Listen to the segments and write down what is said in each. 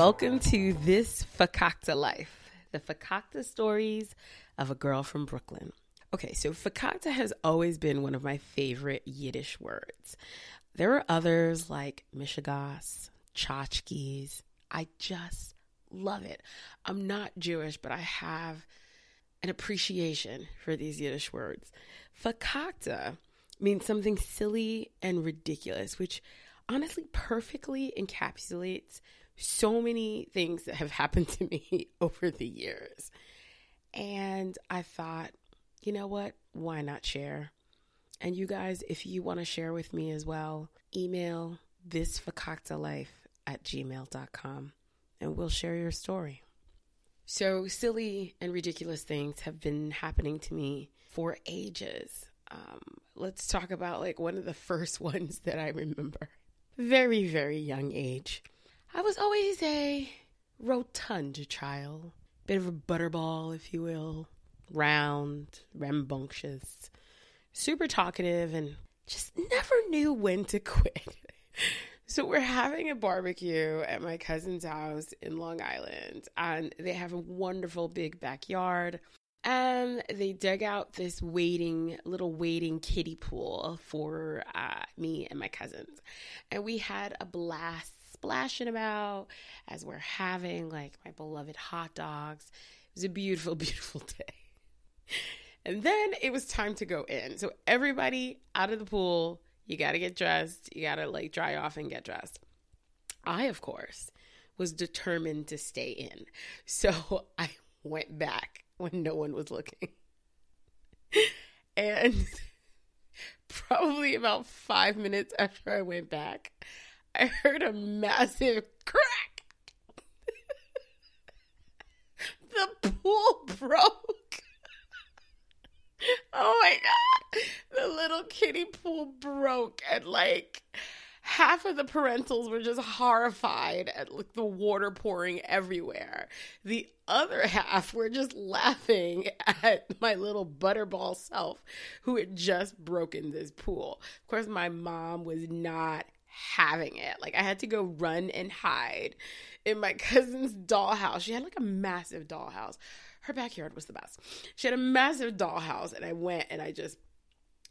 Welcome to This Fakakta Life, the Fakakta stories of a girl from Brooklyn. Okay, so Fakakta has always been one of my favorite Yiddish words. There are others like Mishigas, Tchotchkes. I just love it. I'm not Jewish, but I have an appreciation for these Yiddish words. Fakakta means something silly and ridiculous, which honestly perfectly encapsulates so many things that have happened to me over the years. And I thought, you know what? Why not share? And you guys, if you want to share with me as well, email thisfakaktalife at gmail.com and we'll share your story. So, silly and ridiculous things have been happening to me for ages. Um, let's talk about like one of the first ones that I remember. Very, very young age. I was always a rotund child, bit of a butterball, if you will, round, rambunctious, super talkative, and just never knew when to quit. So we're having a barbecue at my cousin's house in Long Island, and they have a wonderful big backyard. And they dug out this waiting little waiting kiddie pool for uh, me and my cousins, and we had a blast splashing about as we're having like my beloved hot dogs. It was a beautiful, beautiful day. And then it was time to go in. So everybody out of the pool you got to get dressed. You got to like dry off and get dressed. I, of course, was determined to stay in. So I went back when no one was looking. and probably about five minutes after I went back, I heard a massive crack. the pool broke. oh my God the little kiddie pool broke and like half of the parentals were just horrified at like the water pouring everywhere. The other half were just laughing at my little butterball self who had just broken this pool. Of course, my mom was not having it. Like I had to go run and hide in my cousin's dollhouse. She had like a massive dollhouse. Her backyard was the best. She had a massive dollhouse and I went and I just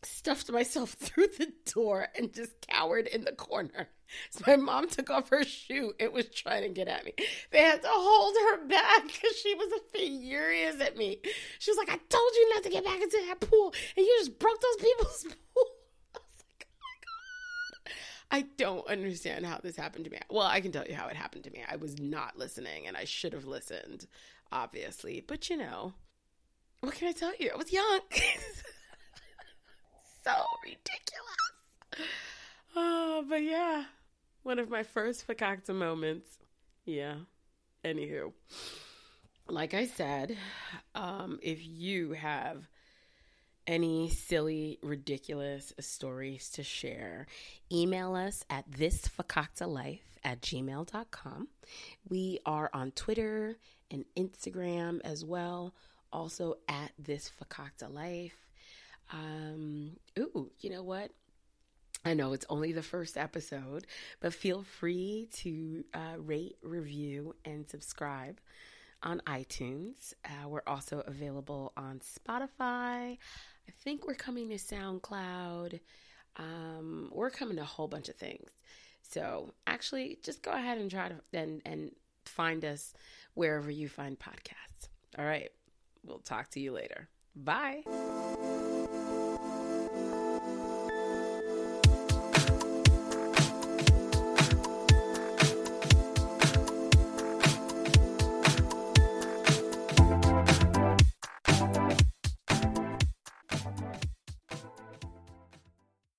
stuffed myself through the door and just cowered in the corner. So my mom took off her shoe. It was trying to get at me. They had to hold her back because she was furious at me. She was like, I told you not to get back into that pool, and you just broke those people's pool. I was like, oh my God. I don't understand how this happened to me. Well, I can tell you how it happened to me. I was not listening, and I should have listened, obviously. But you know, what can I tell you? I was young. so ridiculous. Oh, but yeah, one of my first fakakta moments. Yeah. Anywho, like I said, um, if you have any silly, ridiculous stories to share, email us at thisfakaktalife at gmail.com. We are on Twitter and Instagram as well, also at thisfakaktalife. Um, ooh, you know what? I know it's only the first episode, but feel free to uh, rate, review, and subscribe on iTunes. Uh, we're also available on Spotify. I think we're coming to SoundCloud. Um, we're coming to a whole bunch of things. So actually, just go ahead and try to and and find us wherever you find podcasts. All right, we'll talk to you later. Bye.